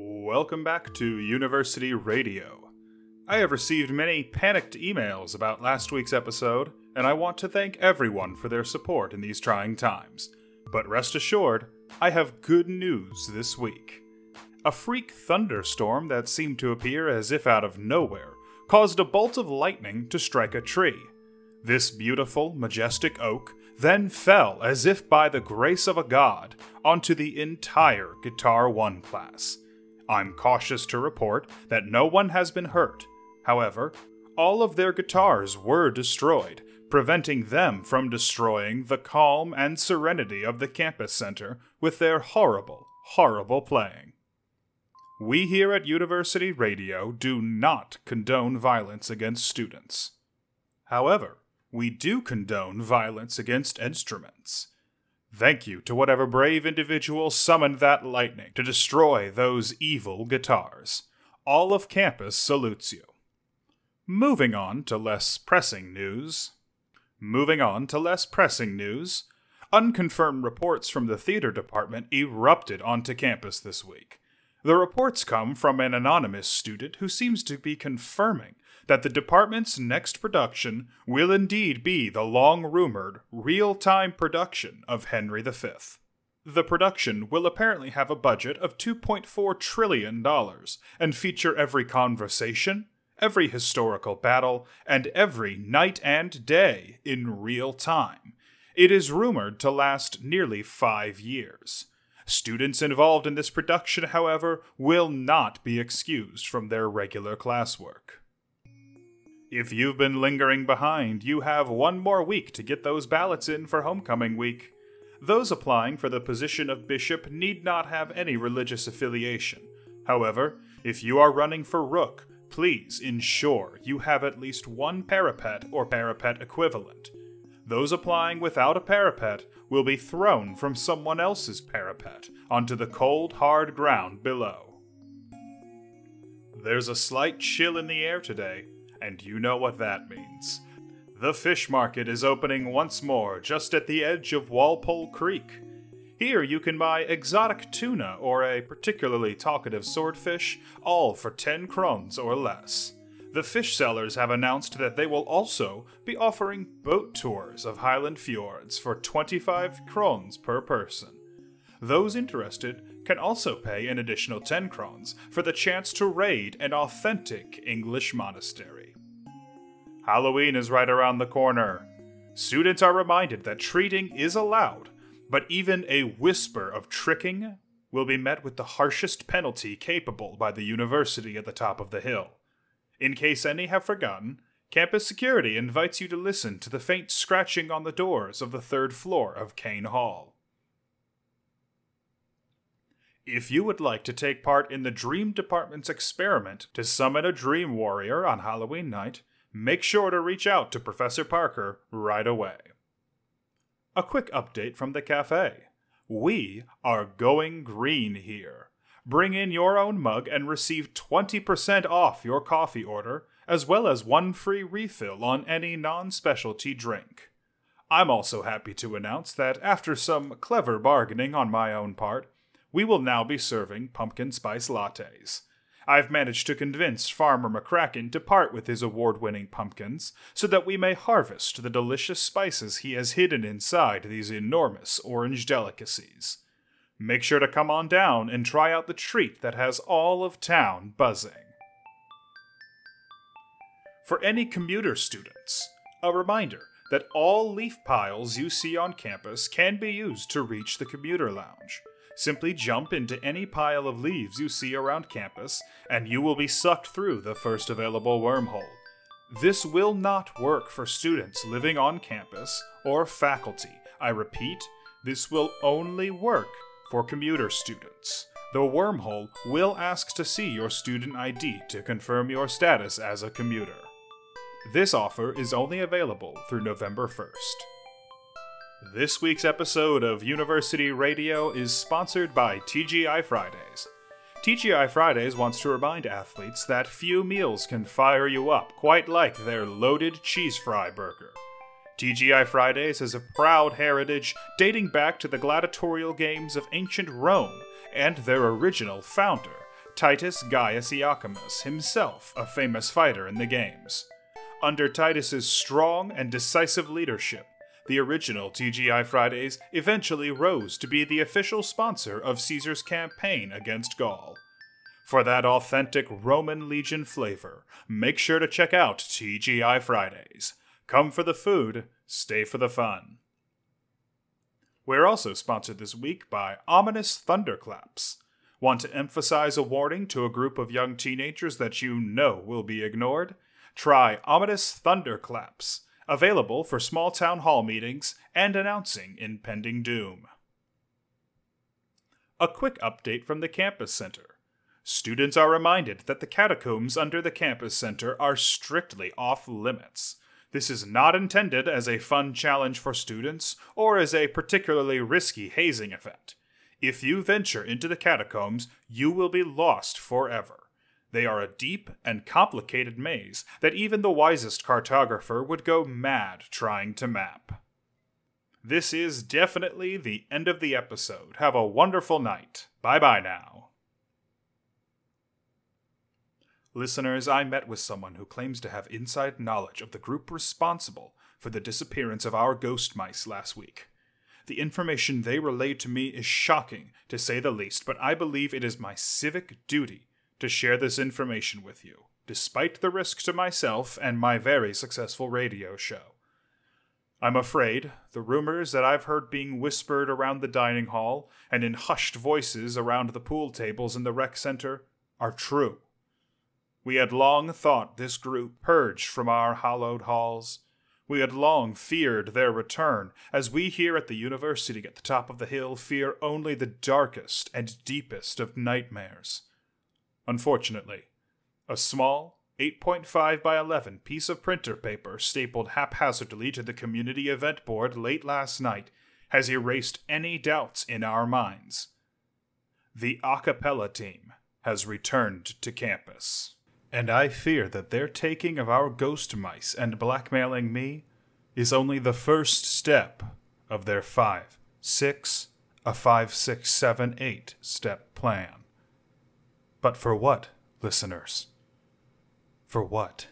Welcome back to University Radio. I have received many panicked emails about last week's episode, and I want to thank everyone for their support in these trying times. But rest assured, I have good news this week. A freak thunderstorm that seemed to appear as if out of nowhere caused a bolt of lightning to strike a tree. This beautiful, majestic oak then fell as if by the grace of a god onto the entire Guitar 1 class. I'm cautious to report that no one has been hurt. However, all of their guitars were destroyed, preventing them from destroying the calm and serenity of the campus center with their horrible, horrible playing. We here at University Radio do not condone violence against students. However, we do condone violence against instruments. Thank you to whatever brave individual summoned that lightning to destroy those evil guitars. All of campus salutes you. Moving on to less pressing news. Moving on to less pressing news. Unconfirmed reports from the theater department erupted onto campus this week. The reports come from an anonymous student who seems to be confirming that the department's next production will indeed be the long rumored, real time production of Henry V. The production will apparently have a budget of $2.4 trillion and feature every conversation, every historical battle, and every night and day in real time. It is rumored to last nearly five years. Students involved in this production, however, will not be excused from their regular classwork. If you've been lingering behind, you have one more week to get those ballots in for homecoming week. Those applying for the position of bishop need not have any religious affiliation. However, if you are running for rook, please ensure you have at least one parapet or parapet equivalent. Those applying without a parapet will be thrown from someone else's parapet onto the cold, hard ground below. There's a slight chill in the air today, and you know what that means. The fish market is opening once more just at the edge of Walpole Creek. Here you can buy exotic tuna or a particularly talkative swordfish, all for 10 krones or less. The fish sellers have announced that they will also be offering boat tours of Highland fjords for 25 krones per person. Those interested can also pay an additional 10 krones for the chance to raid an authentic English monastery. Halloween is right around the corner. Students are reminded that treating is allowed, but even a whisper of tricking will be met with the harshest penalty capable by the university at the top of the hill. In case any have forgotten, campus security invites you to listen to the faint scratching on the doors of the third floor of Kane Hall. If you would like to take part in the Dream Department's experiment to summon a Dream Warrior on Halloween night, make sure to reach out to Professor Parker right away. A quick update from the cafe. We are going green here. Bring in your own mug and receive 20% off your coffee order, as well as one free refill on any non specialty drink. I'm also happy to announce that after some clever bargaining on my own part, we will now be serving pumpkin spice lattes. I've managed to convince Farmer McCracken to part with his award winning pumpkins so that we may harvest the delicious spices he has hidden inside these enormous orange delicacies. Make sure to come on down and try out the treat that has all of town buzzing. For any commuter students, a reminder that all leaf piles you see on campus can be used to reach the commuter lounge. Simply jump into any pile of leaves you see around campus, and you will be sucked through the first available wormhole. This will not work for students living on campus or faculty. I repeat, this will only work for commuter students. The wormhole will ask to see your student ID to confirm your status as a commuter. This offer is only available through November 1st. This week's episode of University Radio is sponsored by TGI Fridays. TGI Fridays wants to remind athletes that few meals can fire you up quite like their loaded cheese fry burger. TGI Fridays has a proud heritage dating back to the gladiatorial games of ancient Rome and their original founder, Titus Gaius Iacomus, himself a famous fighter in the games. Under Titus's strong and decisive leadership, the original TGI Fridays eventually rose to be the official sponsor of Caesar's campaign against Gaul. For that authentic Roman legion flavor, make sure to check out TGI Fridays. Come for the food, stay for the fun. We're also sponsored this week by Ominous Thunderclaps. Want to emphasize a warning to a group of young teenagers that you know will be ignored? Try Ominous Thunderclaps available for small town hall meetings and announcing impending doom. A quick update from the Campus Center. Students are reminded that the catacombs under the Campus Center are strictly off limits. This is not intended as a fun challenge for students or as a particularly risky hazing event. If you venture into the catacombs, you will be lost forever. They are a deep and complicated maze that even the wisest cartographer would go mad trying to map. This is definitely the end of the episode. Have a wonderful night. Bye bye now. Listeners, I met with someone who claims to have inside knowledge of the group responsible for the disappearance of our ghost mice last week. The information they relayed to me is shocking, to say the least, but I believe it is my civic duty to share this information with you, despite the risk to myself and my very successful radio show. I'm afraid the rumors that I've heard being whispered around the dining hall and in hushed voices around the pool tables in the rec center are true. We had long thought this group purged from our hallowed halls. We had long feared their return, as we here at the university at the top of the hill fear only the darkest and deepest of nightmares. Unfortunately, a small 8.5 by 11 piece of printer paper stapled haphazardly to the community event board late last night has erased any doubts in our minds. The a cappella team has returned to campus. And I fear that their taking of our ghost mice and blackmailing me is only the first step of their five, six, a five, six, seven, eight step plan. But for what, listeners? For what?